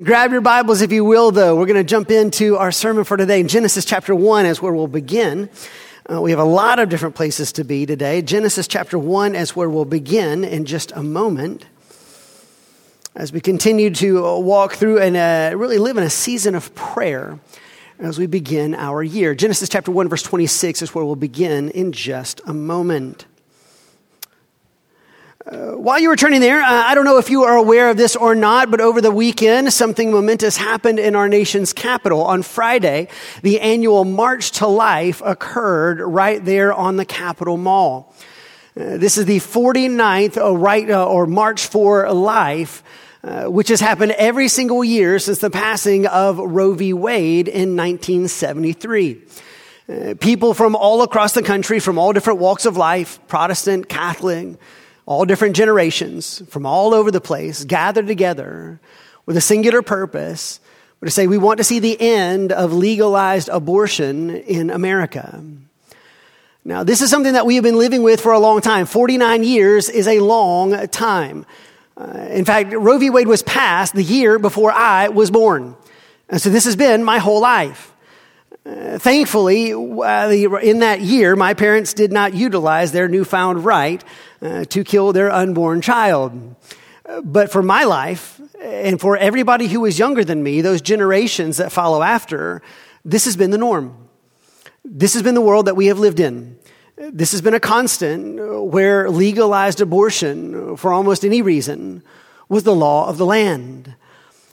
Grab your Bibles, if you will, though. We're going to jump into our sermon for today. Genesis chapter 1 is where we'll begin. Uh, we have a lot of different places to be today. Genesis chapter 1 is where we'll begin in just a moment. As we continue to walk through and uh, really live in a season of prayer as we begin our year. Genesis chapter 1, verse 26 is where we'll begin in just a moment. Uh, while you were turning there, uh, I don't know if you are aware of this or not, but over the weekend, something momentous happened in our nation's capital. On Friday, the annual March to Life occurred right there on the Capitol Mall. Uh, this is the 49th uh, right, or March for Life, which has happened every single year since the passing of Roe v. Wade in 1973. people from all across the country, from all different walks of life, Protestant, Catholic, all different generations from all over the place gathered together with a singular purpose to say we want to see the end of legalized abortion in America. Now, this is something that we have been living with for a long time. 49 years is a long time. Uh, in fact, Roe v. Wade was passed the year before I was born. And so this has been my whole life. Thankfully, uh, in that year, my parents did not utilize their newfound right uh, to kill their unborn child. But for my life, and for everybody who is younger than me, those generations that follow after, this has been the norm. This has been the world that we have lived in. This has been a constant where legalized abortion, for almost any reason, was the law of the land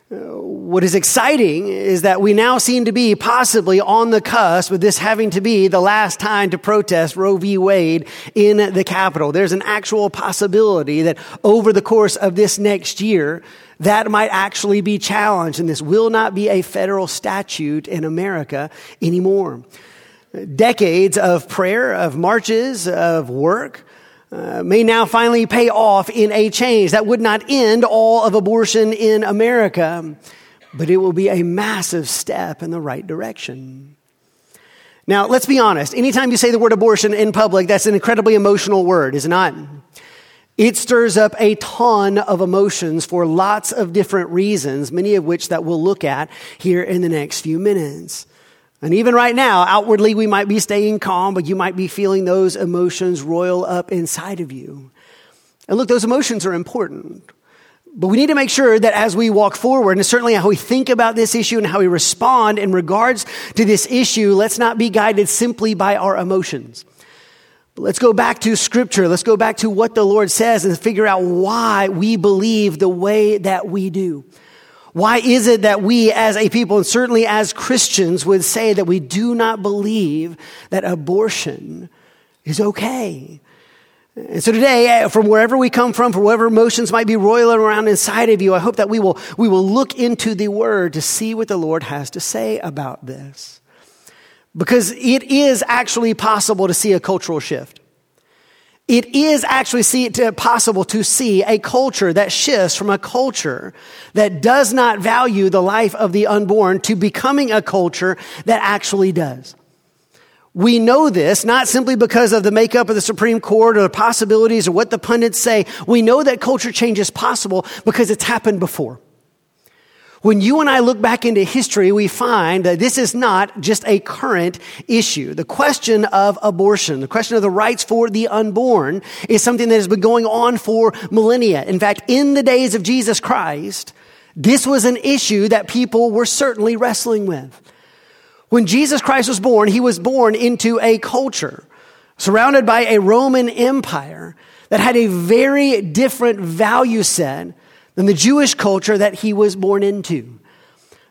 what is exciting is that we now seem to be possibly on the cusp of this having to be the last time to protest Roe v. Wade in the Capitol. There's an actual possibility that over the course of this next year, that might actually be challenged, and this will not be a federal statute in America anymore. Decades of prayer, of marches, of work, uh, may now finally pay off in a change. That would not end all of abortion in America, but it will be a massive step in the right direction. Now, let's be honest. Anytime you say the word abortion in public, that's an incredibly emotional word, is it not? It stirs up a ton of emotions for lots of different reasons, many of which that we'll look at here in the next few minutes. And even right now, outwardly, we might be staying calm, but you might be feeling those emotions roil up inside of you. And look, those emotions are important. But we need to make sure that as we walk forward, and certainly how we think about this issue and how we respond in regards to this issue, let's not be guided simply by our emotions. But let's go back to scripture. Let's go back to what the Lord says and figure out why we believe the way that we do. Why is it that we as a people, and certainly as Christians, would say that we do not believe that abortion is okay? And so today, eh, from wherever we come from, from whatever emotions might be roiling around inside of you, I hope that we will, we will look into the word to see what the Lord has to say about this. Because it is actually possible to see a cultural shift. It is actually see, possible to see a culture that shifts from a culture that does not value the life of the unborn to becoming a culture that actually does. We know this not simply because of the makeup of the Supreme Court or the possibilities or what the pundits say. We know that culture change is possible because it's happened before. When you and I look back into history, we find that this is not just a current issue. The question of abortion, the question of the rights for the unborn is something that has been going on for millennia. In fact, in the days of Jesus Christ, this was an issue that people were certainly wrestling with. When Jesus Christ was born, he was born into a culture surrounded by a Roman Empire that had a very different value set than the Jewish culture that he was born into.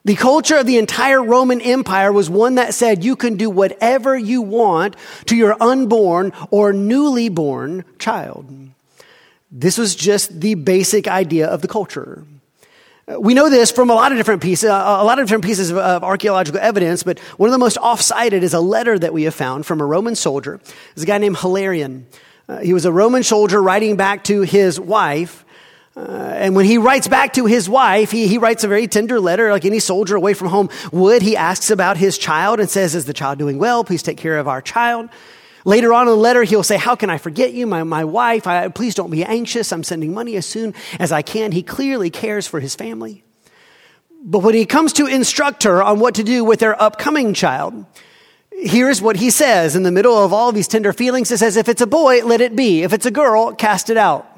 The culture of the entire Roman Empire was one that said you can do whatever you want to your unborn or newly born child. This was just the basic idea of the culture. We know this from a lot of different pieces, a lot of different pieces of, archaeological evidence, but one of the most off-cited is a letter that we have found from a Roman soldier. There's a guy named Hilarion. Uh, he was a Roman soldier writing back to his wife, uh, and when he writes back to his wife, he, he writes a very tender letter, like any soldier away from home would. He asks about his child and says, Is the child doing well? Please take care of our child. Later on in the letter, he'll say, How can I forget you, my, my wife? I, please don't be anxious. I'm sending money as soon as I can. He clearly cares for his family. But when he comes to instruct her on what to do with their upcoming child, here's what he says in the middle of all these tender feelings. It says, if it's a boy, let it be. If it's a girl, cast it out.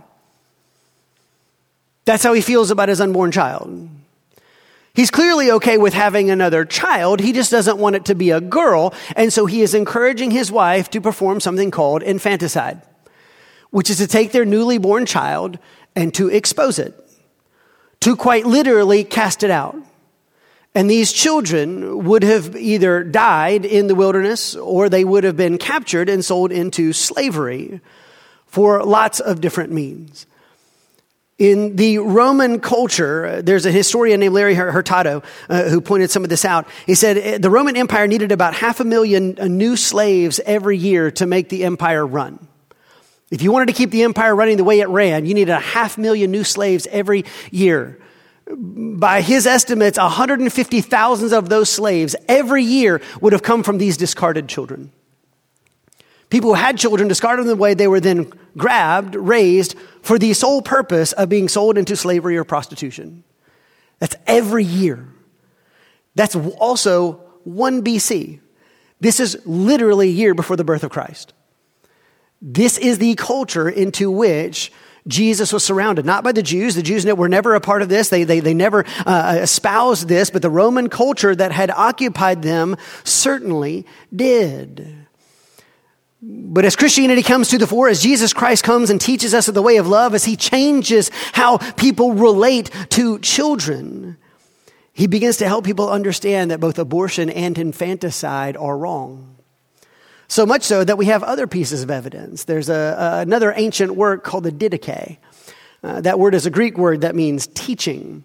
That's how he feels about his unborn child. He's clearly okay with having another child. He just doesn't want it to be a girl. And so he is encouraging his wife to perform something called infanticide, which is to take their newly born child and to expose it, to quite literally cast it out. And these children would have either died in the wilderness or they would have been captured and sold into slavery for lots of different means. In the Roman culture, there's a historian named Larry Hurtado uh, who pointed some of this out. He said uh, the Roman Empire needed about half a million uh, new slaves every year to make the empire run. If you wanted to keep the empire running the way it ran, you needed a half million new slaves every year by his estimates, 150,000 of those slaves every year would have come from these discarded children. People who had children discarded them away, they were then grabbed, raised for the sole purpose of being sold into slavery or prostitution. That's every year. That's also 1 BC. This is literally a year before the birth of Christ. This is the culture into which Jesus was surrounded, not by the Jews. The Jews were never a part of this. They, they, they never uh, espoused this, but the Roman culture that had occupied them certainly did. But as Christianity comes to the fore, as Jesus Christ comes and teaches us of the way of love, as he changes how people relate to children, he begins to help people understand that both abortion and infanticide are wrong. So much so that we have other pieces of evidence. There's a, another ancient work called the Didache. Uh, that word is a Greek word that means teaching.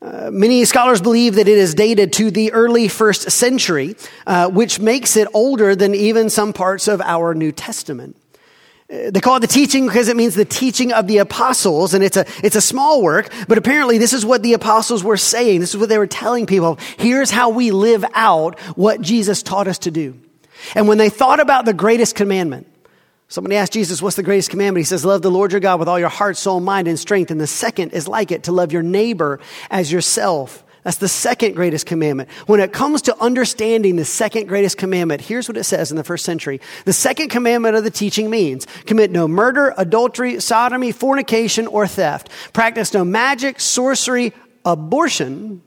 Uh, many scholars believe that it is dated to the early first century, uh, which makes it older than even some parts of our New Testament. Uh, they call it the teaching because it means the teaching of the apostles, and it's a, it's a small work, but apparently this is what the apostles were saying. This is what they were telling people. Here's how we live out what Jesus taught us to do. And when they thought about the greatest commandment, somebody asked Jesus, What's the greatest commandment? He says, Love the Lord your God with all your heart, soul, mind, and strength. And the second is like it, to love your neighbor as yourself. That's the second greatest commandment. When it comes to understanding the second greatest commandment, here's what it says in the first century. The second commandment of the teaching means commit no murder, adultery, sodomy, fornication, or theft. Practice no magic, sorcery, abortion,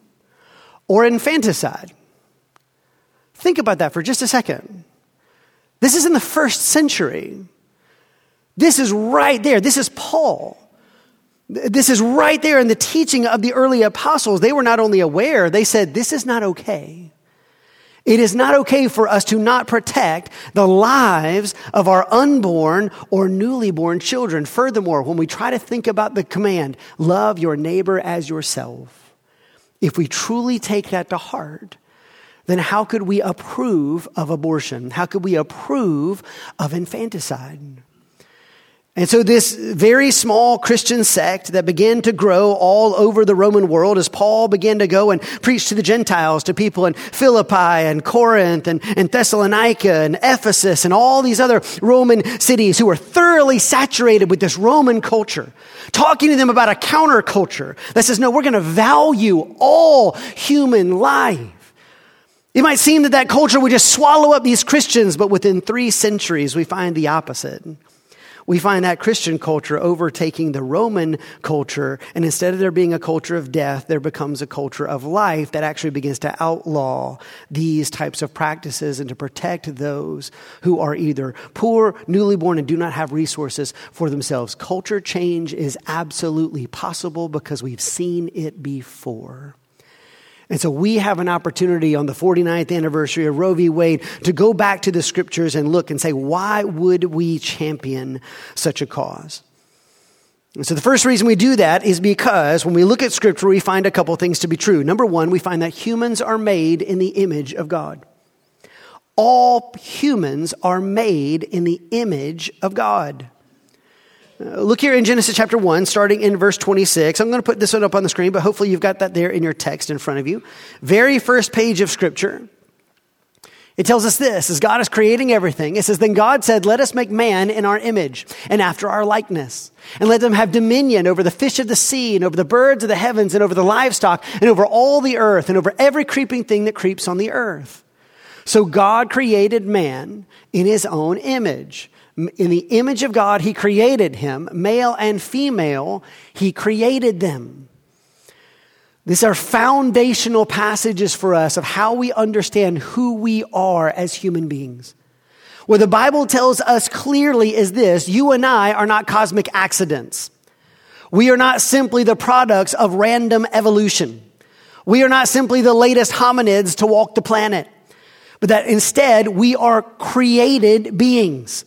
or infanticide. Think about that for just a second. This is in the first century. This is right there. This is Paul. This is right there in the teaching of the early apostles. They were not only aware, they said, This is not okay. It is not okay for us to not protect the lives of our unborn or newly born children. Furthermore, when we try to think about the command, love your neighbor as yourself, if we truly take that to heart, then how could we approve of abortion? How could we approve of infanticide? And so, this very small Christian sect that began to grow all over the Roman world as Paul began to go and preach to the Gentiles, to people in Philippi and Corinth and, and Thessalonica and Ephesus and all these other Roman cities who were thoroughly saturated with this Roman culture, talking to them about a counterculture that says, no, we're going to value all human life. It might seem that that culture would just swallow up these Christians, but within three centuries, we find the opposite. We find that Christian culture overtaking the Roman culture, and instead of there being a culture of death, there becomes a culture of life that actually begins to outlaw these types of practices and to protect those who are either poor, newly born, and do not have resources for themselves. Culture change is absolutely possible because we've seen it before. And so we have an opportunity on the 49th anniversary of Roe v. Wade to go back to the scriptures and look and say, why would we champion such a cause? And so the first reason we do that is because when we look at scripture, we find a couple things to be true. Number one, we find that humans are made in the image of God. All humans are made in the image of God. Uh, look here in Genesis chapter 1, starting in verse 26. I'm going to put this one up on the screen, but hopefully you've got that there in your text in front of you. Very first page of Scripture. It tells us this as God is creating everything. It says, Then God said, Let us make man in our image and after our likeness, and let them have dominion over the fish of the sea, and over the birds of the heavens, and over the livestock, and over all the earth, and over every creeping thing that creeps on the earth. So God created man in his own image. In the image of God, he created him, male and female, he created them. These are foundational passages for us of how we understand who we are as human beings. What the Bible tells us clearly is this you and I are not cosmic accidents. We are not simply the products of random evolution. We are not simply the latest hominids to walk the planet, but that instead we are created beings.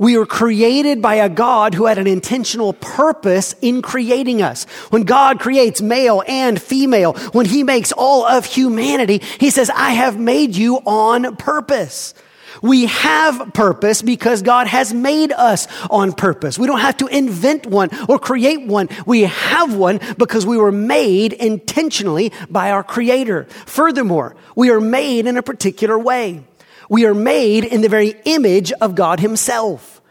We were created by a God who had an intentional purpose in creating us. When God creates male and female, when he makes all of humanity, he says, I have made you on purpose. We have purpose because God has made us on purpose. We don't have to invent one or create one. We have one because we were made intentionally by our Creator. Furthermore, we are made in a particular way. We are made in the very image of God Himself.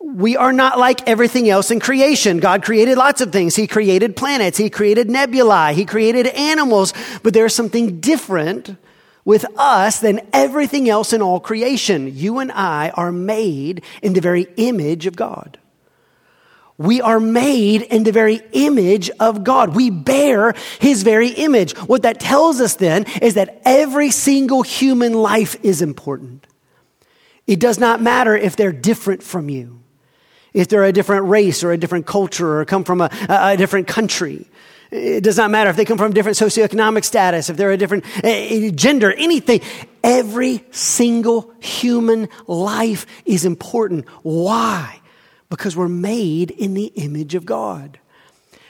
We are not like everything else in creation. God created lots of things. He created planets. He created nebulae. He created animals. But there's something different with us than everything else in all creation. You and I are made in the very image of God. We are made in the very image of God. We bear His very image. What that tells us then is that every single human life is important. It does not matter if they're different from you, if they're a different race or a different culture or come from a, a different country. It does not matter if they come from a different socioeconomic status, if they're a different uh, gender, anything. Every single human life is important. Why? Because we're made in the image of God.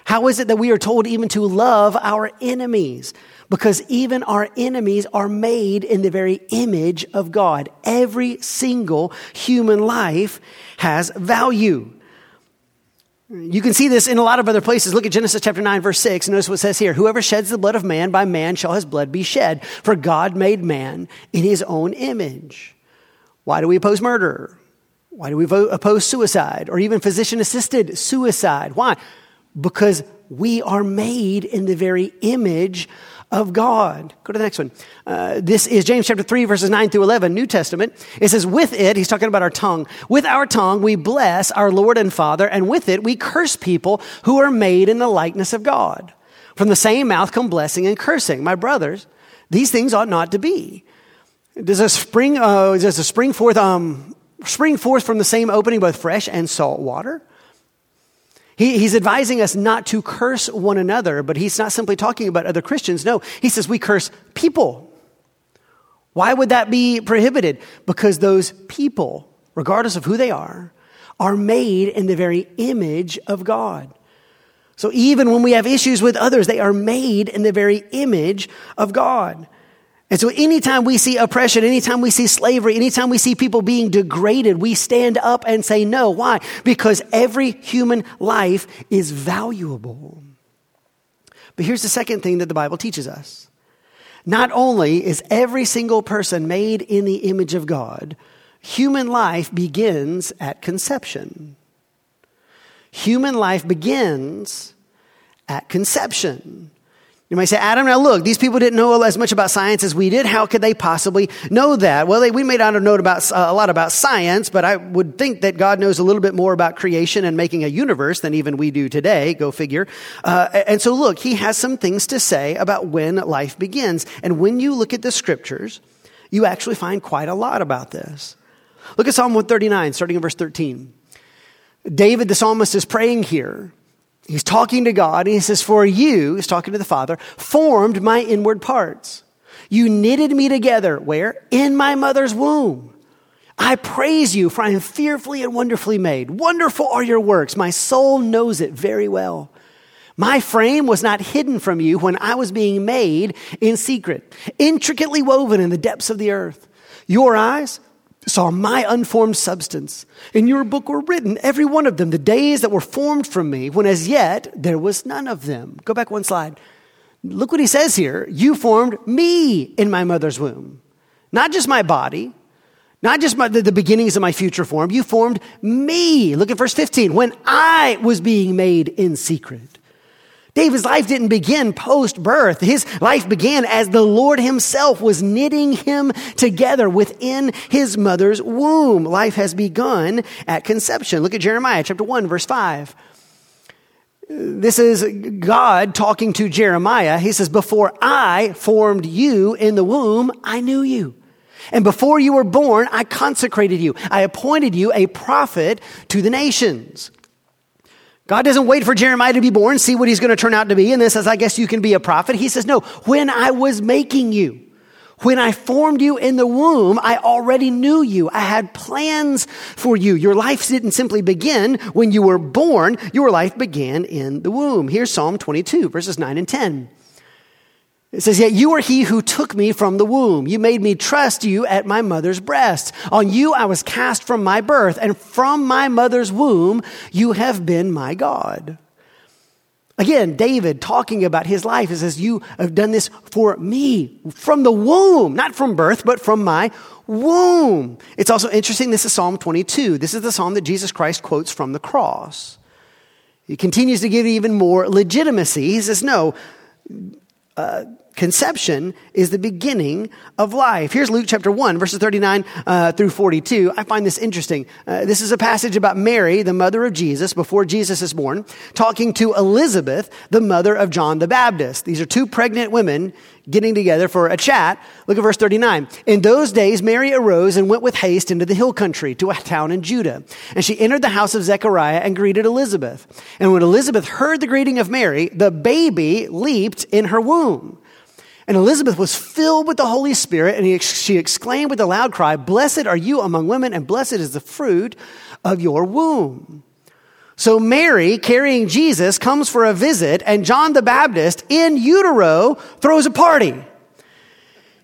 How is it that we are told even to love our enemies? Because even our enemies are made in the very image of God. Every single human life has value. You can see this in a lot of other places. Look at Genesis chapter 9, verse 6. Notice what it says here Whoever sheds the blood of man, by man shall his blood be shed. For God made man in his own image. Why do we oppose murder? Why do we oppose suicide or even physician assisted suicide? Why? Because we are made in the very image of God. Go to the next one. Uh, this is James chapter 3, verses 9 through 11, New Testament. It says, With it, he's talking about our tongue, with our tongue we bless our Lord and Father, and with it we curse people who are made in the likeness of God. From the same mouth come blessing and cursing. My brothers, these things ought not to be. Does a spring, uh, does a spring forth um, spring forth from the same opening both fresh and salt water. He, he's advising us not to curse one another, but he's not simply talking about other Christians. No, he says we curse people. Why would that be prohibited? Because those people, regardless of who they are, are made in the very image of God. So even when we have issues with others, they are made in the very image of God. And so anytime we see oppression, anytime we see slavery, anytime we see people being degraded, we stand up and say no. Why? Because every human life is valuable. But here's the second thing that the Bible teaches us. Not only is every single person made in the image of God, human life begins at conception. Human life begins at conception. You might say, Adam, now look, these people didn't know as much about science as we did. How could they possibly know that? Well, they, we may not have known about, uh, a lot about science, but I would think that God knows a little bit more about creation and making a universe than even we do today. Go figure. Uh, and so look, he has some things to say about when life begins. And when you look at the scriptures, you actually find quite a lot about this. Look at Psalm 139, starting in verse 13. David, the psalmist, is praying here. He's talking to God and he says, For you, he's talking to the Father, formed my inward parts. You knitted me together. Where? In my mother's womb. I praise you, for I am fearfully and wonderfully made. Wonderful are your works. My soul knows it very well. My frame was not hidden from you when I was being made in secret, intricately woven in the depths of the earth. Your eyes saw my unformed substance. In your book were written, every one of them, the days that were formed from me, when as yet there was none of them. Go back one slide. Look what he says here. You formed me in my mother's womb. not just my body, not just my, the, the beginnings of my future form. You formed me. Look at verse 15. When I was being made in secret. David's life didn't begin post birth. His life began as the Lord himself was knitting him together within his mother's womb. Life has begun at conception. Look at Jeremiah chapter 1 verse 5. This is God talking to Jeremiah. He says, before I formed you in the womb, I knew you. And before you were born, I consecrated you. I appointed you a prophet to the nations. God doesn't wait for Jeremiah to be born, see what he's going to turn out to be, and then says, I guess you can be a prophet. He says, No, when I was making you, when I formed you in the womb, I already knew you. I had plans for you. Your life didn't simply begin when you were born, your life began in the womb. Here's Psalm 22, verses 9 and 10. It says, Yet you are he who took me from the womb. You made me trust you at my mother's breast. On you I was cast from my birth, and from my mother's womb you have been my God. Again, David talking about his life, he says, You have done this for me from the womb, not from birth, but from my womb. It's also interesting, this is Psalm 22. This is the psalm that Jesus Christ quotes from the cross. He continues to give even more legitimacy. He says, No, uh, conception is the beginning of life. Here's Luke chapter 1, verses 39 uh, through 42. I find this interesting. Uh, this is a passage about Mary, the mother of Jesus, before Jesus is born, talking to Elizabeth, the mother of John the Baptist. These are two pregnant women getting together for a chat. Look at verse 39. In those days, Mary arose and went with haste into the hill country to a town in Judah. And she entered the house of Zechariah and greeted Elizabeth. And when Elizabeth heard the greeting of Mary, the baby leaped in her womb. And Elizabeth was filled with the Holy Spirit, and he, she exclaimed with a loud cry, Blessed are you among women, and blessed is the fruit of your womb. So Mary, carrying Jesus, comes for a visit, and John the Baptist, in utero, throws a party.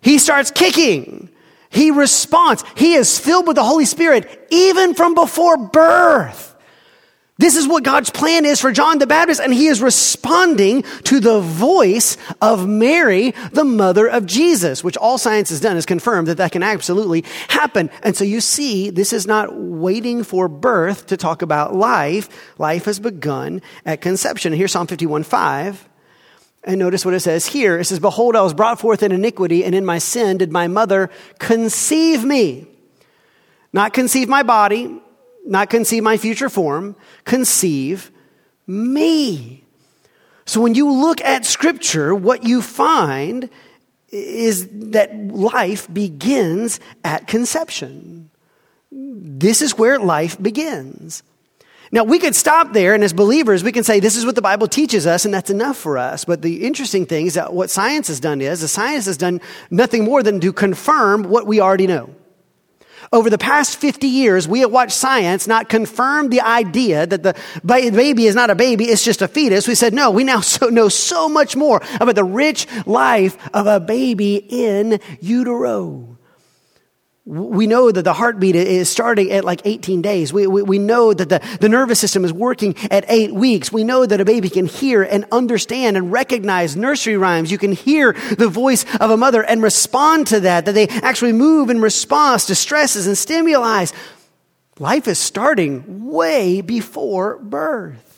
He starts kicking. He responds. He is filled with the Holy Spirit even from before birth. This is what God's plan is for John the Baptist, and he is responding to the voice of Mary, the mother of Jesus, which all science has done is confirmed that that can absolutely happen. And so you see, this is not waiting for birth to talk about life. Life has begun at conception. Here's Psalm 51 5. And notice what it says here. It says, Behold, I was brought forth in iniquity, and in my sin did my mother conceive me. Not conceive my body, not conceive my future form, conceive me. So when you look at scripture, what you find is that life begins at conception. This is where life begins. Now, we could stop there, and as believers, we can say this is what the Bible teaches us, and that's enough for us. But the interesting thing is that what science has done is, the science has done nothing more than to confirm what we already know. Over the past 50 years, we have watched science not confirm the idea that the baby is not a baby, it's just a fetus. We said, no, we now so know so much more about the rich life of a baby in utero. We know that the heartbeat is starting at like 18 days. We, we, we, know that the, the nervous system is working at eight weeks. We know that a baby can hear and understand and recognize nursery rhymes. You can hear the voice of a mother and respond to that, that they actually move in response to stresses and stimuli. Life is starting way before birth.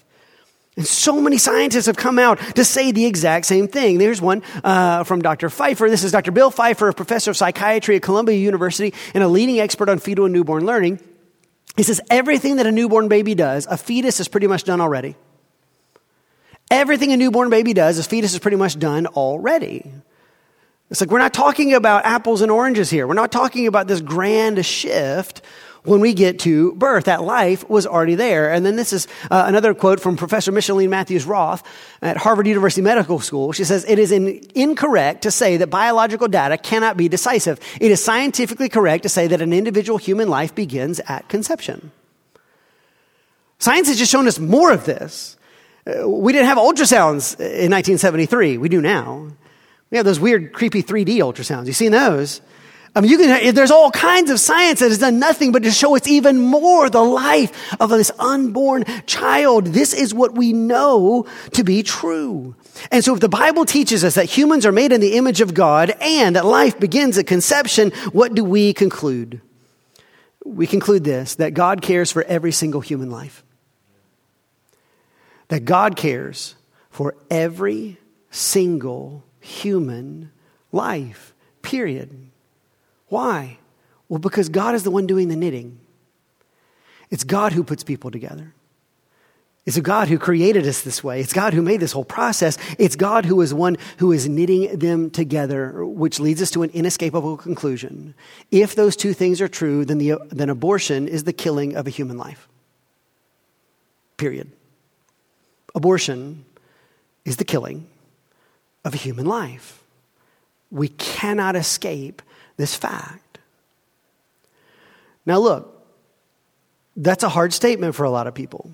And so many scientists have come out to say the exact same thing. There's one uh, from Dr. Fifer. This is Dr. Bill Fifer, a professor of psychiatry at Columbia University and a leading expert on fetal and newborn learning. He says everything that a newborn baby does, a fetus is pretty much done already. Everything a newborn baby does, a fetus is pretty much done already. It's like we're not talking about apples and oranges here. We're not talking about this grand shift when we get to birth. That life was already there. And then this is uh, another quote from Professor Micheline Matthews Roth at Harvard University Medical School. She says, It is in, incorrect to say that biological data cannot be decisive. It is scientifically correct to say that an individual human life begins at conception. Science has just shown us more of this. Uh, we didn't have ultrasounds in 1973. We do now. We have those weird, creepy 3D ultrasounds. You seen those? I mean, you can, there's all kinds of science that has done nothing but to show it's even more the life of this unborn child. This is what we know to be true. And so if the Bible teaches us that humans are made in the image of God and that life begins at conception, what do we conclude? We conclude this, that God cares for every single human life. That God cares for every single human life, period. Why? Well, because God is the one doing the knitting. It's God who puts people together. It's a God who created us this way. It's God who made this whole process. It's God who is one who is knitting them together, which leads us to an inescapable conclusion. If those two things are true, then, the, then abortion is the killing of a human life. Period. Abortion is the killing of a human life. We cannot escape this fact. Now, look, that's a hard statement for a lot of people.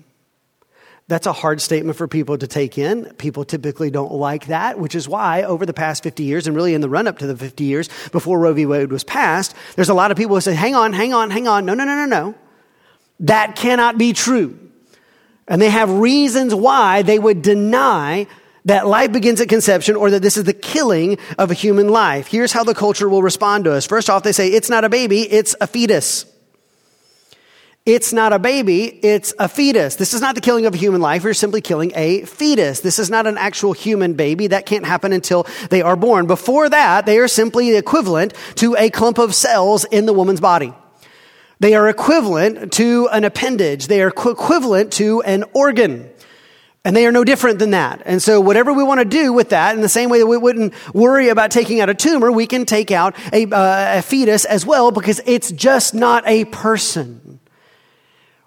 That's a hard statement for people to take in. People typically don't like that, which is why over the past 50 years, and really in the run up to the 50 years before Roe v. Wade was passed, there's a lot of people who say, hang on, hang on, hang on. No, no, no, no, no. That cannot be true. And they have reasons why they would deny that life begins at conception or that this is the killing of a human life. Here's how the culture will respond to us. First off, they say, it's not a baby, it's a fetus. It's not a baby, it's a fetus. This is not the killing of a human life. You're simply killing a fetus. This is not an actual human baby. That can't happen until they are born. Before that, they are simply the equivalent to a clump of cells in the woman's body. They are equivalent to an appendage. They are equivalent to an organ. And they are no different than that. And so whatever we want to do with that, in the same way that we wouldn't worry about taking out a tumor, we can take out a, uh, a fetus as well because it's just not a person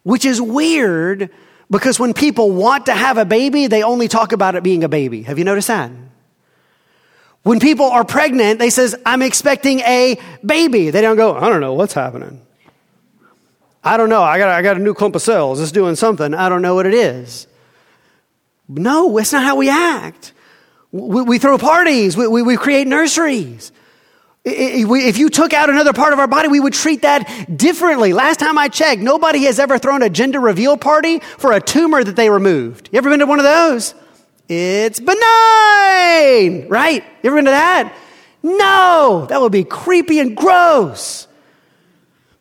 which is weird because when people want to have a baby, they only talk about it being a baby. Have you noticed that? When people are pregnant, they says, I'm expecting a baby. They don't go, I don't know what's happening. I don't know. I got, I got a new clump of cells. It's doing something. I don't know what it is. No, it's not how we act. We, we throw parties. We, we, we create nurseries. If you took out another part of our body, we would treat that differently. Last time I checked, nobody has ever thrown a gender reveal party for a tumor that they removed. You ever been to one of those? It's benign, right? You ever been to that? No, that would be creepy and gross.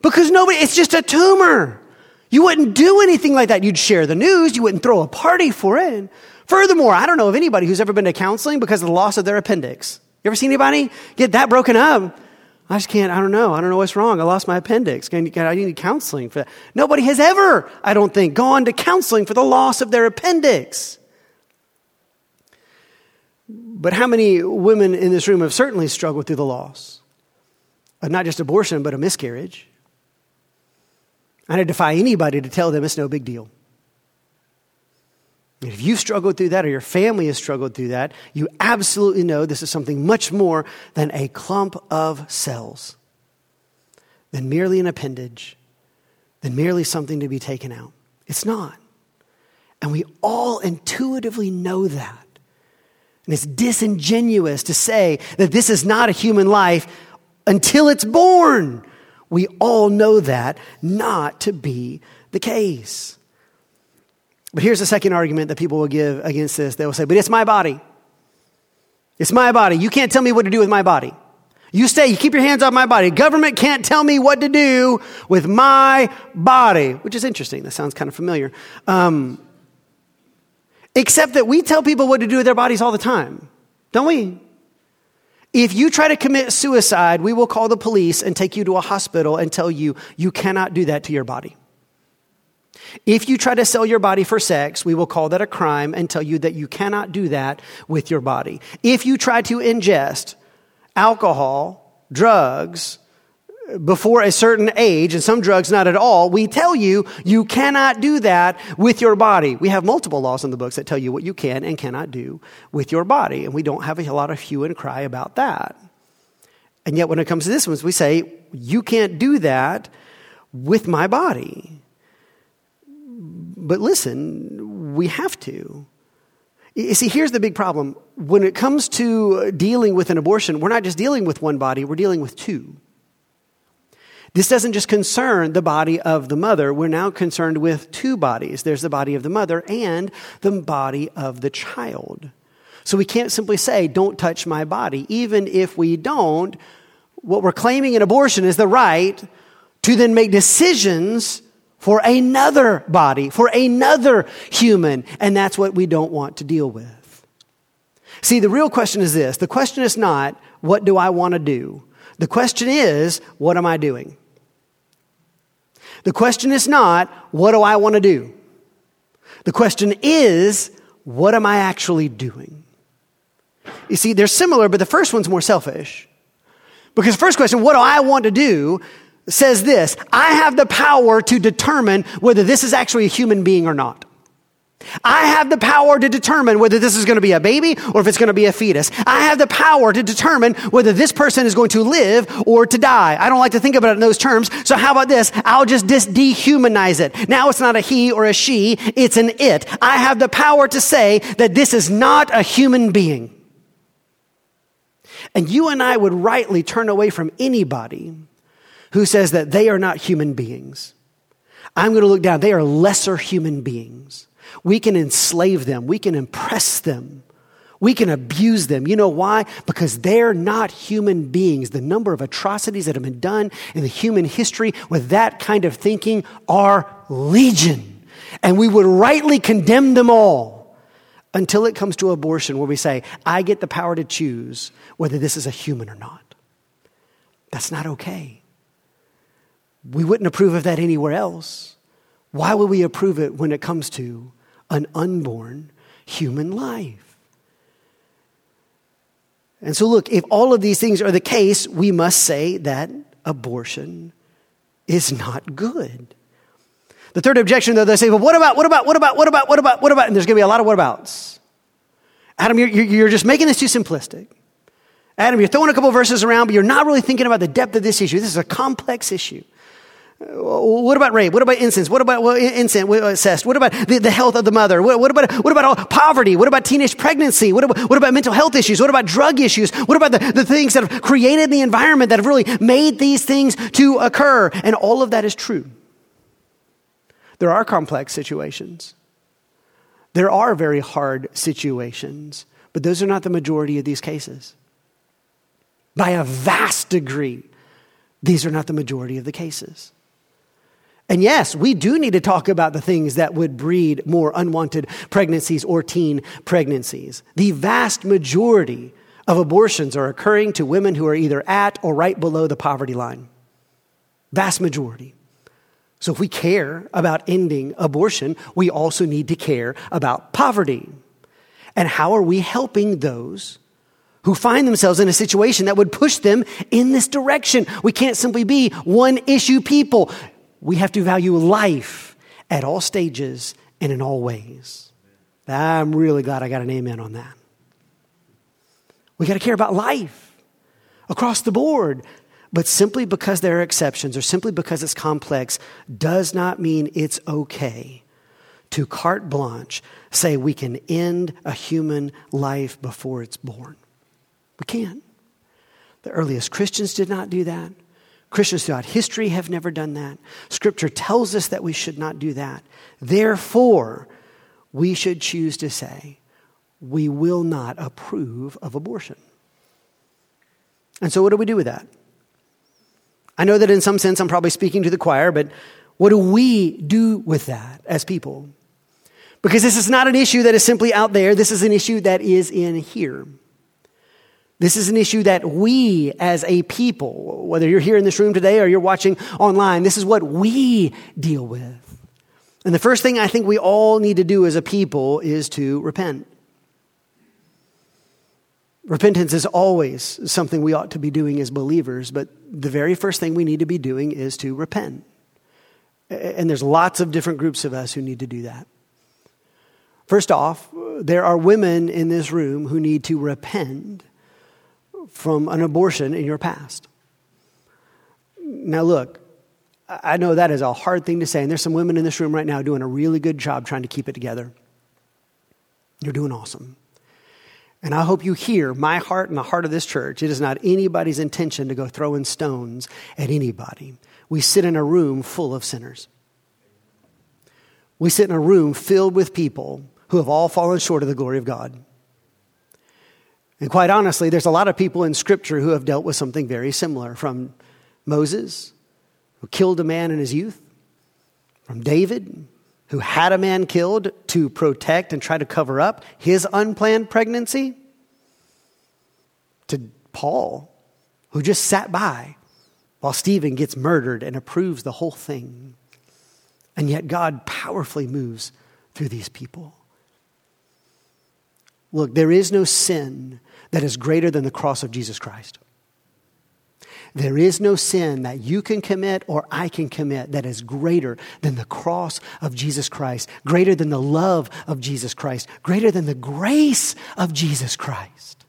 Because nobody, it's just a tumor. You wouldn't do anything like that. You'd share the news, you wouldn't throw a party for it. Furthermore, I don't know of anybody who's ever been to counseling because of the loss of their appendix. You ever see anybody get that broken up? I just can't, I don't know. I don't know what's wrong. I lost my appendix. I need counseling for that. Nobody has ever, I don't think, gone to counseling for the loss of their appendix. But how many women in this room have certainly struggled through the loss of not just abortion, but a miscarriage? And I defy anybody to tell them it's no big deal. If you've struggled through that or your family has struggled through that, you absolutely know this is something much more than a clump of cells, than merely an appendage, than merely something to be taken out. It's not. And we all intuitively know that. And it's disingenuous to say that this is not a human life until it's born. We all know that not to be the case. But here's the second argument that people will give against this. They will say, but it's my body. It's my body. You can't tell me what to do with my body. You stay, you keep your hands off my body. Government can't tell me what to do with my body, which is interesting. That sounds kind of familiar. Um, except that we tell people what to do with their bodies all the time, don't we? If you try to commit suicide, we will call the police and take you to a hospital and tell you you cannot do that to your body. If you try to sell your body for sex, we will call that a crime and tell you that you cannot do that with your body. If you try to ingest alcohol, drugs, before a certain age, and some drugs not at all, we tell you you cannot do that with your body. We have multiple laws in the books that tell you what you can and cannot do with your body, and we don't have a lot of hue and cry about that. And yet, when it comes to this one, we say, you can't do that with my body. But listen, we have to. You see, here's the big problem. When it comes to dealing with an abortion, we're not just dealing with one body, we're dealing with two. This doesn't just concern the body of the mother. We're now concerned with two bodies. There's the body of the mother and the body of the child. So we can't simply say, don't touch my body. Even if we don't, what we're claiming in abortion is the right to then make decisions for another body, for another human. And that's what we don't want to deal with. See, the real question is this the question is not, what do I want to do? The question is, what am I doing? The question is not, what do I want to do? The question is, what am I actually doing? You see, they're similar, but the first one's more selfish. Because the first question, what do I want to do? says this I have the power to determine whether this is actually a human being or not. I have the power to determine whether this is going to be a baby or if it's going to be a fetus. I have the power to determine whether this person is going to live or to die. I don't like to think about it in those terms. So how about this? I'll just dis- dehumanize it. Now it's not a he or a she. It's an it. I have the power to say that this is not a human being. And you and I would rightly turn away from anybody who says that they are not human beings. I'm going to look down. They are lesser human beings. We can enslave them. We can impress them. We can abuse them. You know why? Because they're not human beings. The number of atrocities that have been done in the human history with that kind of thinking are legion. And we would rightly condemn them all until it comes to abortion, where we say, I get the power to choose whether this is a human or not. That's not okay. We wouldn't approve of that anywhere else. Why would we approve it when it comes to an unborn human life? And so, look, if all of these things are the case, we must say that abortion is not good. The third objection, though, they say, well, what about, what about, what about, what about, what about, what about? And there's going to be a lot of what abouts. Adam, you're, you're just making this too simplistic. Adam, you're throwing a couple verses around, but you're not really thinking about the depth of this issue. This is a complex issue. What about rape? What about incense? What about well, incest? Uh, what about the, the health of the mother? What, what about what about all, poverty? What about teenage pregnancy? What about, what about mental health issues? What about drug issues? What about the, the things that have created the environment that have really made these things to occur? And all of that is true. There are complex situations. There are very hard situations, but those are not the majority of these cases. By a vast degree, these are not the majority of the cases. And yes, we do need to talk about the things that would breed more unwanted pregnancies or teen pregnancies. The vast majority of abortions are occurring to women who are either at or right below the poverty line. Vast majority. So if we care about ending abortion, we also need to care about poverty. And how are we helping those who find themselves in a situation that would push them in this direction? We can't simply be one issue people we have to value life at all stages and in all ways. I'm really glad I got an amen on that. We got to care about life across the board. But simply because there are exceptions or simply because it's complex does not mean it's okay to carte blanche say we can end a human life before it's born. We can't. The earliest Christians did not do that. Christians throughout history have never done that. Scripture tells us that we should not do that. Therefore, we should choose to say, we will not approve of abortion. And so, what do we do with that? I know that in some sense I'm probably speaking to the choir, but what do we do with that as people? Because this is not an issue that is simply out there, this is an issue that is in here. This is an issue that we as a people, whether you're here in this room today or you're watching online, this is what we deal with. And the first thing I think we all need to do as a people is to repent. Repentance is always something we ought to be doing as believers, but the very first thing we need to be doing is to repent. And there's lots of different groups of us who need to do that. First off, there are women in this room who need to repent from an abortion in your past. Now, look, I know that is a hard thing to say, and there's some women in this room right now doing a really good job trying to keep it together. You're doing awesome. And I hope you hear my heart and the heart of this church. It is not anybody's intention to go throwing stones at anybody. we sit in a room full of sinners. We sit in a room filled with people who have all fallen short of the glory of God. And quite honestly, there's a lot of people in Scripture who have dealt with something very similar from Moses, who killed a man in his youth, from David, who had a man killed to protect and try to cover up his unplanned pregnancy, to Paul, who just sat by while Stephen gets murdered and approves the whole thing. And yet God powerfully moves through these people. Look, there is no sin that is greater than the cross of Jesus Christ. There is no sin that you can commit or I can commit that is greater than the cross of Jesus Christ, greater than the love of Jesus Christ, greater than the grace of Jesus Christ.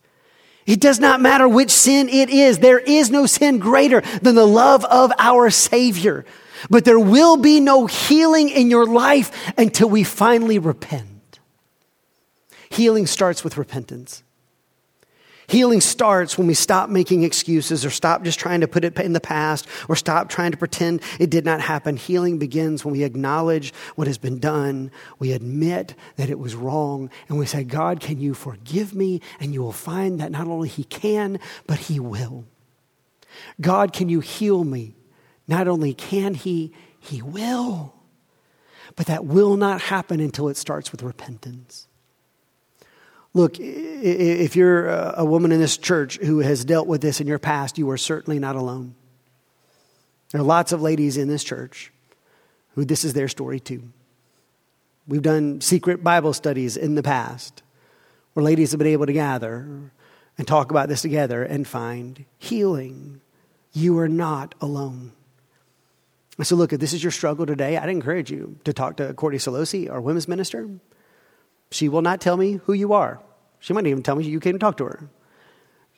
It does not matter which sin it is. There is no sin greater than the love of our Savior. But there will be no healing in your life until we finally repent. Healing starts with repentance. Healing starts when we stop making excuses or stop just trying to put it in the past or stop trying to pretend it did not happen. Healing begins when we acknowledge what has been done. We admit that it was wrong and we say, God, can you forgive me? And you will find that not only He can, but He will. God, can you heal me? Not only can He, He will. But that will not happen until it starts with repentance. Look, if you're a woman in this church who has dealt with this in your past, you are certainly not alone. There are lots of ladies in this church who this is their story too. We've done secret Bible studies in the past where ladies have been able to gather and talk about this together and find healing. You are not alone. So, look, if this is your struggle today, I'd encourage you to talk to Courtney Solosi, our women's minister. She will not tell me who you are. She might even tell me you came to talk to her.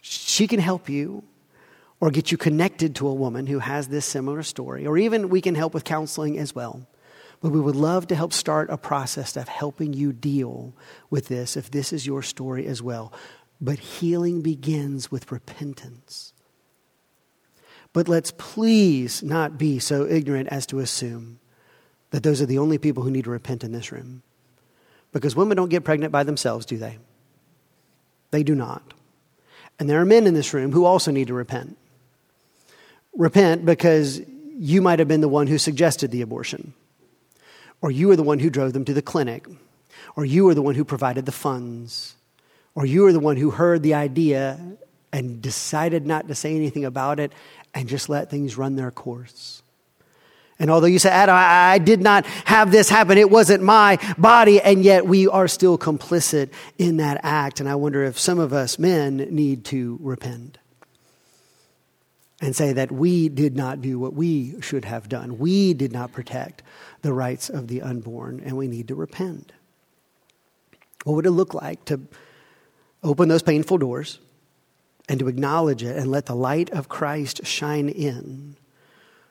She can help you or get you connected to a woman who has this similar story, or even we can help with counseling as well. But we would love to help start a process of helping you deal with this if this is your story as well. But healing begins with repentance. But let's please not be so ignorant as to assume that those are the only people who need to repent in this room. Because women don't get pregnant by themselves, do they? They do not. And there are men in this room who also need to repent. Repent because you might have been the one who suggested the abortion, or you were the one who drove them to the clinic, or you were the one who provided the funds, or you were the one who heard the idea and decided not to say anything about it and just let things run their course. And although you say, Adam, I, I, did not have this happen, it wasn't my body, and yet we are still complicit in that act. And I wonder if some of us men need to repent and say that we did not do what we should have done. We did not protect the rights of the unborn, and we need to repent. What would it look like to open those painful doors and to acknowledge it and let the light of Christ shine in?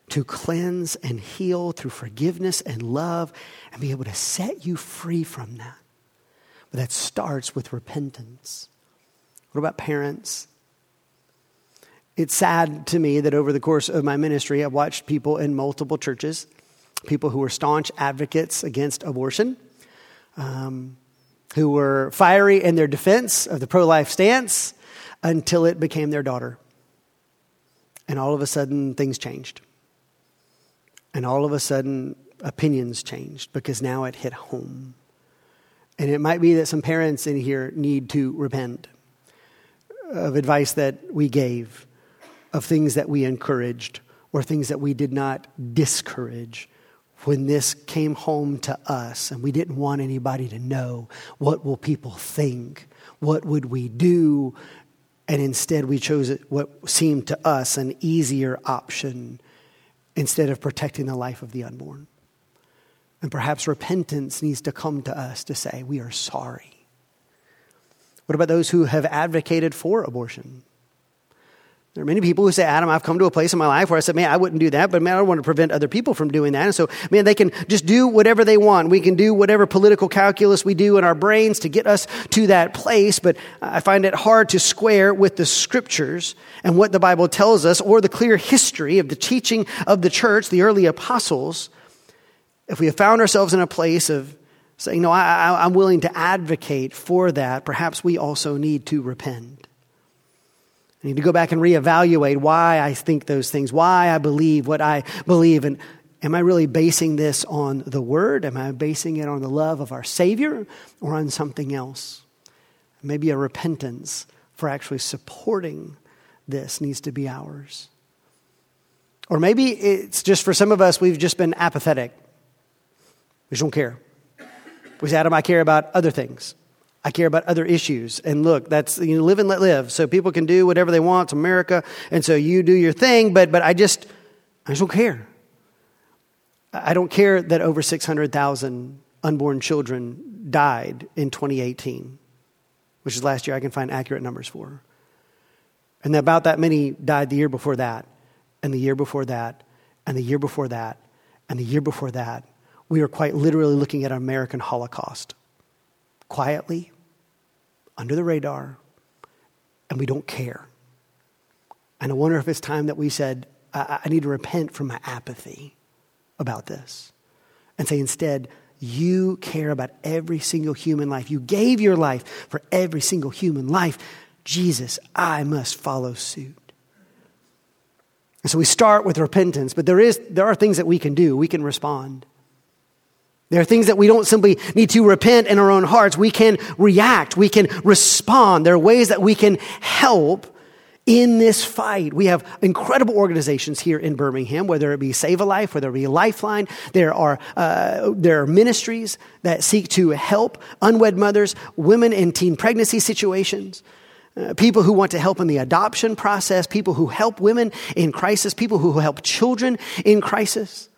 To cleanse and heal through forgiveness and love and be able to set you free from that. But that starts with repentance. What about parents? It's sad to me that over the course of my ministry, I've watched people in multiple churches, people who were staunch advocates against abortion, um, who were fiery in their defense of the pro life stance until it became their daughter. And all of a sudden, things changed. And all of a sudden, opinions changed because now it hit home. And it might be that some parents in here need to repent of advice that we gave, of things that we encouraged, or things that we did not discourage. When this came home to us and we didn't want anybody to know what will people think? What would we do? And instead we chose what seemed to us an easier option instead of protecting the life of the unborn. And perhaps repentance needs to come to us to say, we are sorry. What about those who have advocated for abortion? There are many people who say, Adam, I've come to a place in my life where I said, man, I wouldn't do that, but man, I don't want to prevent other people from doing that. And so, man, they can just do whatever they want. We can do whatever political calculus we do in our brains to get us to that place, but I find it hard to square with the scriptures and what the Bible tells us or the clear history of the teaching of the church, the early apostles, if we have found ourselves in a place of saying, no, I, am willing to advocate for that, perhaps we also need to repent. I need to go back and reevaluate why I think those things, why I believe what I believe. And am I really basing this on the Word? Am I basing it on the love of our Savior or on something else? Maybe a repentance for actually supporting this needs to be ours. Or maybe it's just for some of us, we've just been apathetic. We just don't care. We say, Adam, I care about other things. I care about other issues. And look, that's, you know, live and let live. So people can do whatever they want. It's America. And so you do your thing, but, but I just, I just don't care. I don't care that over 600,000 unborn children died in 2018, which is last year I can find accurate numbers for. And about that many died the year before that, and the year before that, and the year before that, and the year before that. We are quite literally looking at an American Holocaust. Quietly, under the radar, and we don't care. And I wonder if it's time that we said, I, I need to repent from my apathy about this and say instead, you care about every single human life. You gave your life for every single human life. Jesus, I must follow suit. And so we start with repentance, but there, is, there are things that we can do. We can respond. There are things that we don't simply need to repent in our own hearts. We can react. We can respond. There are ways that we can help in this fight. We have incredible organizations here in Birmingham, whether it be Save a Life, whether it be Lifeline. There are, uh, there are ministries that seek to help unwed mothers, women in teen pregnancy situations. Uh, people who want to help in the adoption process, people who help women in crisis, people who help children in crisis.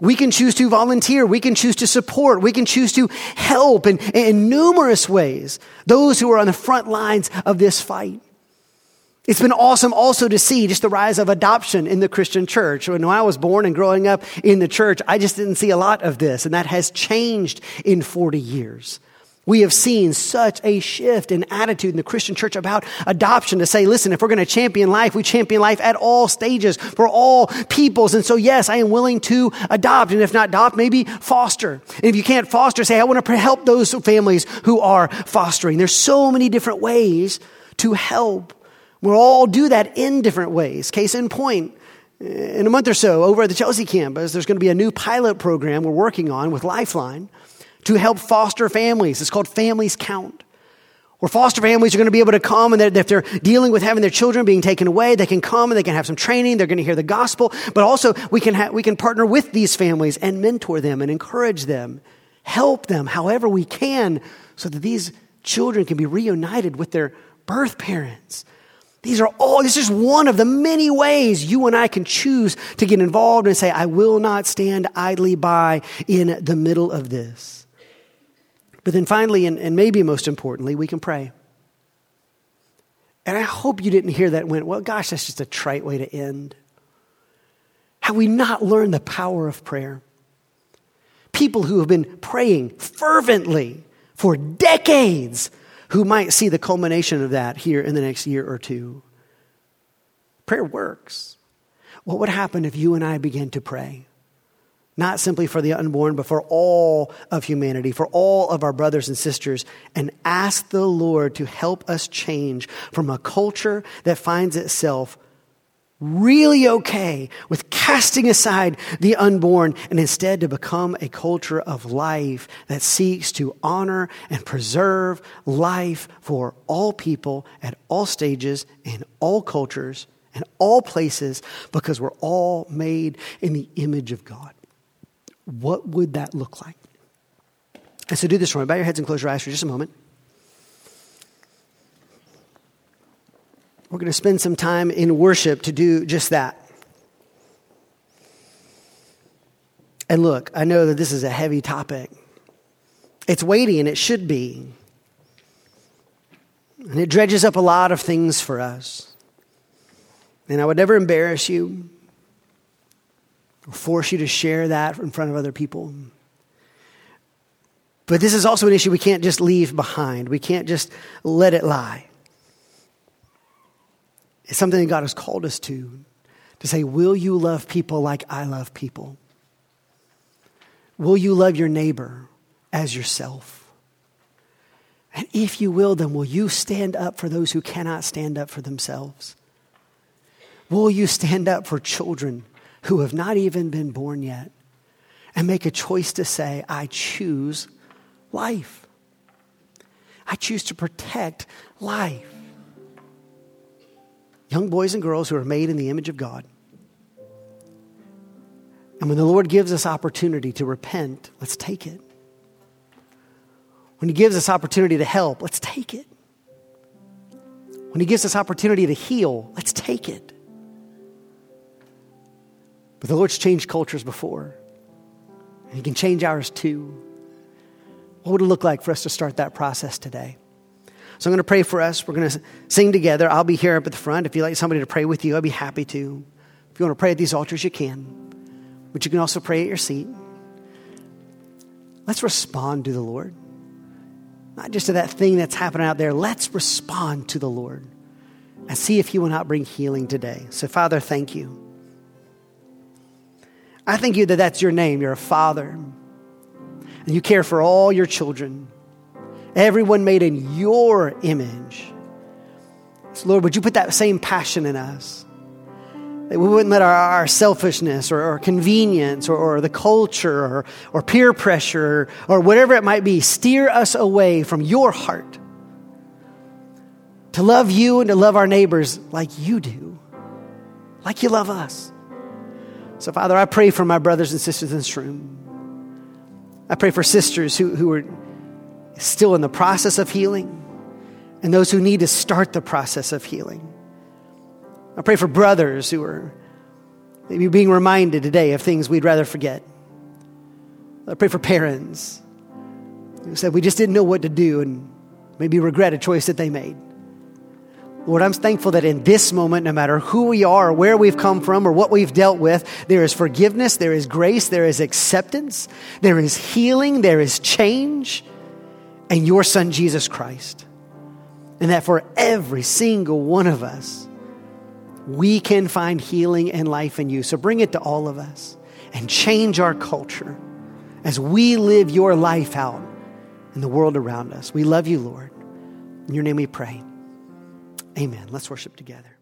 We can choose to volunteer. We can choose to support. We can choose to help in, in numerous ways those who are on the front lines of this fight. It's been awesome also to see just the rise of adoption in the Christian church. When I was born and growing up in the church, I just didn't see a lot of this, and that has changed in 40 years. We have seen such a shift in attitude in the Christian church about adoption to say, listen, if we're going to champion life, we champion life at all stages for all peoples. And so, yes, I am willing to adopt. And if not adopt, maybe foster. And if you can't foster, say, I want to help those families who are fostering. There's so many different ways to help. We'll all do that in different ways. Case in point, in a month or so over at the Chelsea campus, there's going to be a new pilot program we're working on with Lifeline to help foster families. It's called Families Count. Where foster families are going to be able to come and if they're dealing with having their children being taken away, they can come and they can have some training. They're going to hear the gospel, but also we can, ha- we can partner with these families and mentor them and encourage them, help them however we can so that these children can be reunited with their birth parents. These are all, this is one of the many ways you and I can choose to get involved and say, I will not stand idly by in the middle of this. But then finally, and, and maybe most importantly, we can pray. And I hope you didn't hear that went, well, gosh, that's just a trite way to end. Have we not learned the power of prayer? People who have been praying fervently for decades who might see the culmination of that here in the next year or two. Prayer works. What would happen if you and I began to pray? Not simply for the unborn, but for all of humanity, for all of our brothers and sisters, and ask the Lord to help us change from a culture that finds itself really okay with casting aside the unborn and instead to become a culture of life that seeks to honor and preserve life for all people at all stages in all cultures and all places because we're all made in the image of God. What would that look like? And so do this for me. Bow your heads and close your eyes for just a moment. We're going to spend some time in worship to do just that. And look, I know that this is a heavy topic. It's weighty, and it should be. And it dredges up a lot of things for us. And I would never embarrass you force you to share that in front of other people. But this is also an issue we can't just leave behind. We can't just let it lie. It's something that God has called us to to say, Will you love people like I love people? Will you love your neighbor as yourself? And if you will, then will you stand up for those who cannot stand up for themselves? Will you stand up for children who have not even been born yet and make a choice to say, I choose life? I choose to protect life. Young boys and girls who are made in the image of God. And when the Lord gives us opportunity to repent, let's take it. When He gives us opportunity to help, let's take it. When He gives us opportunity to heal, let's take it. But the Lord's changed cultures before, and He can change ours too. What would it look like for us to start that process today? So I'm going to pray for us. We're going to sing together. I'll be here up at the front. If you'd like somebody to pray with you, I'd be happy to. If you want to pray at these altars, you can. But you can also pray at your seat. Let's respond to the Lord. Not just to that thing that's happening out there. Let's respond to the Lord and see if He will not bring healing today. So, Father, thank you. I thank you that that's your name. You're a father. And you care for all your children, everyone made in your image. So, Lord, would you put that same passion in us? That we wouldn't let our, our selfishness or, or convenience or, or, the culture or, or peer pressure or whatever it might be steer us away from your heart. To love you and to love our neighbors like you do, like you love us. So, Father, I pray for my brothers and sisters in this room. I pray for sisters who, who are still in the process of healing and those who need to start the process of healing. I pray for brothers who are maybe being reminded today of things we'd rather forget. I pray for parents who said we just didn't know what to do and maybe regret a choice that they made. Lord, I'm thankful that in this moment, no matter who we are, where we've come from, or what we've dealt with, there is forgiveness, there is grace, there is acceptance, there is healing, there is change, and your Son, Jesus Christ. And that for every single one of us, we can find healing and life in you. So bring it to all of us and change our culture as we live your life out in the world around us. We love you, Lord. In your name we pray. Amen. Let's worship together.